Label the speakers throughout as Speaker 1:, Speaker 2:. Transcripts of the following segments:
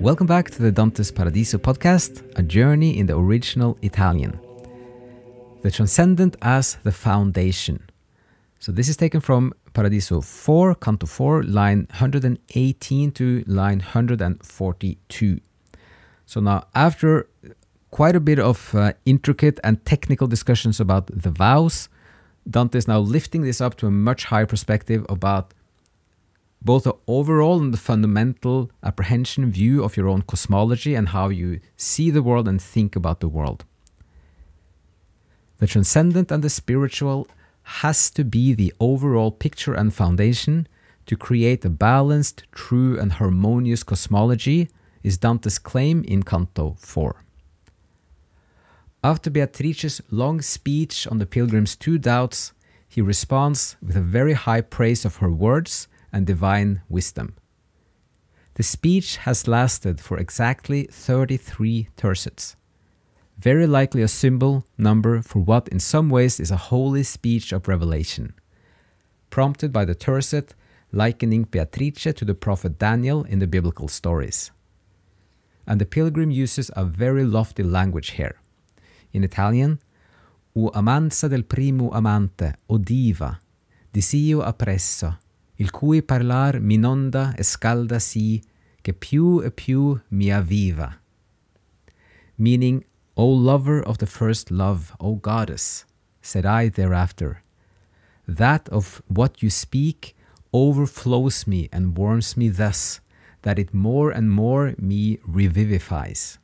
Speaker 1: Welcome back to the Dante's Paradiso podcast, a journey in the original Italian. The transcendent as the foundation. So this is taken from Paradiso 4, Canto 4, line 118 to line 142. So now, after quite a bit of uh, intricate and technical discussions about the vows, Dante is now lifting this up to a much higher perspective about both the overall and the fundamental apprehension view of your own cosmology and how you see the world and think about the world. The transcendent and the spiritual has to be the overall picture and foundation to create a balanced, true, and harmonious cosmology, is Dante's claim in Canto 4. After Beatrice's long speech on the pilgrim's two doubts, he responds with a very high praise of her words and divine wisdom. The speech has lasted for exactly 33 tercets, very likely a symbol number for what in some ways is a holy speech of revelation, prompted by the tercet likening Beatrice to the prophet Daniel in the biblical stories. And the pilgrim uses a very lofty language here. In Italian, U amanza del primo amante, o diva, disio appresso, il cui parlar m'inonda e scalda sì che più e più mi avviva. Meaning, O lover of the first love, O goddess, said I thereafter, that of what you speak overflows me and warms me thus, that it more and more me revivifies.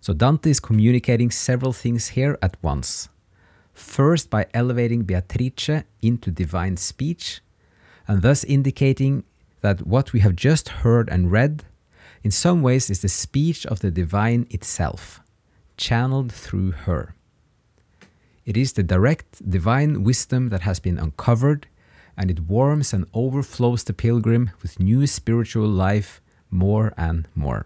Speaker 1: So Dante is communicating several things here at once. First, by elevating Beatrice into divine speech, and thus indicating that what we have just heard and read in some ways is the speech of the divine itself, channeled through her. It is the direct divine wisdom that has been uncovered, and it warms and overflows the pilgrim with new spiritual life more and more.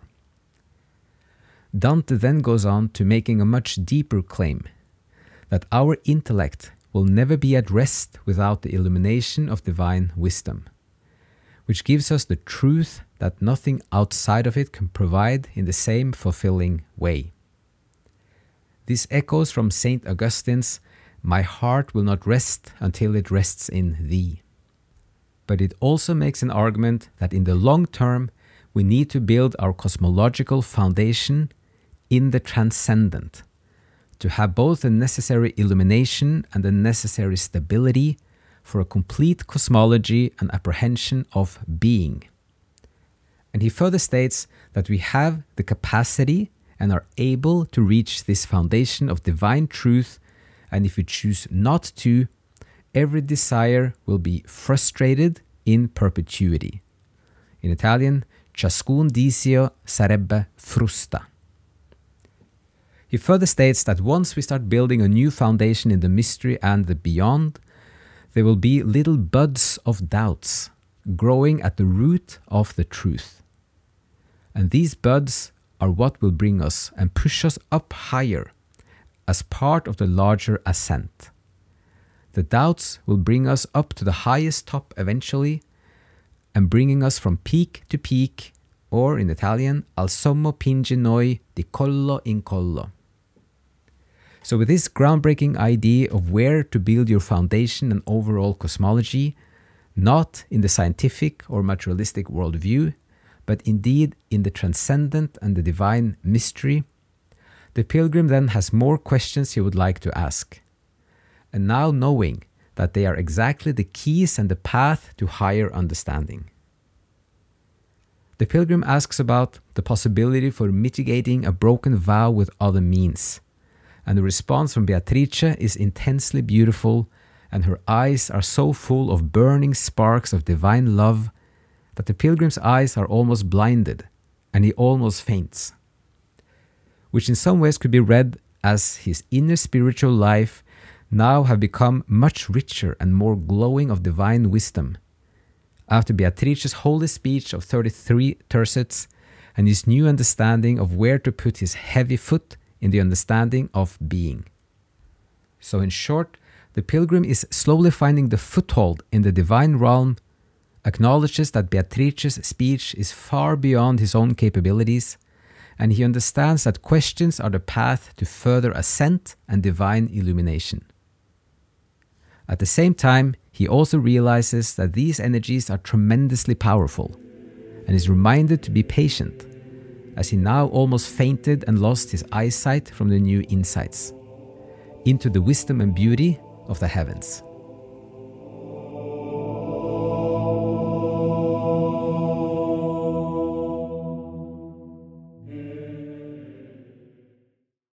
Speaker 1: Dante then goes on to making a much deeper claim that our intellect will never be at rest without the illumination of divine wisdom, which gives us the truth that nothing outside of it can provide in the same fulfilling way. This echoes from St. Augustine's, My heart will not rest until it rests in thee. But it also makes an argument that in the long term, we need to build our cosmological foundation in the transcendent to have both the necessary illumination and the necessary stability for a complete cosmology and apprehension of being. And he further states that we have the capacity and are able to reach this foundation of divine truth, and if we choose not to, every desire will be frustrated in perpetuity. In Italian, ciascun disio sarebbe frusta. He further states that once we start building a new foundation in the mystery and the beyond, there will be little buds of doubts growing at the root of the truth. And these buds are what will bring us and push us up higher as part of the larger ascent. The doubts will bring us up to the highest top eventually and bringing us from peak to peak, or in Italian, al sommo pinge noi di collo in collo. So, with this groundbreaking idea of where to build your foundation and overall cosmology, not in the scientific or materialistic worldview, but indeed in the transcendent and the divine mystery, the pilgrim then has more questions he would like to ask. And now knowing that they are exactly the keys and the path to higher understanding. The pilgrim asks about the possibility for mitigating a broken vow with other means and the response from Beatrice is intensely beautiful, and her eyes are so full of burning sparks of divine love that the pilgrim's eyes are almost blinded, and he almost faints. Which in some ways could be read as his inner spiritual life now have become much richer and more glowing of divine wisdom. After Beatrice's holy speech of 33 tercets and his new understanding of where to put his heavy foot in the understanding of being. So, in short, the pilgrim is slowly finding the foothold in the divine realm acknowledges that Beatrice's speech is far beyond his own capabilities, and he understands that questions are the path to further ascent and divine illumination. At the same time, he also realizes that these energies are tremendously powerful and is reminded to be patient, as he now almost fainted and lost his eyesight from the new insights into the wisdom and beauty of the heavens.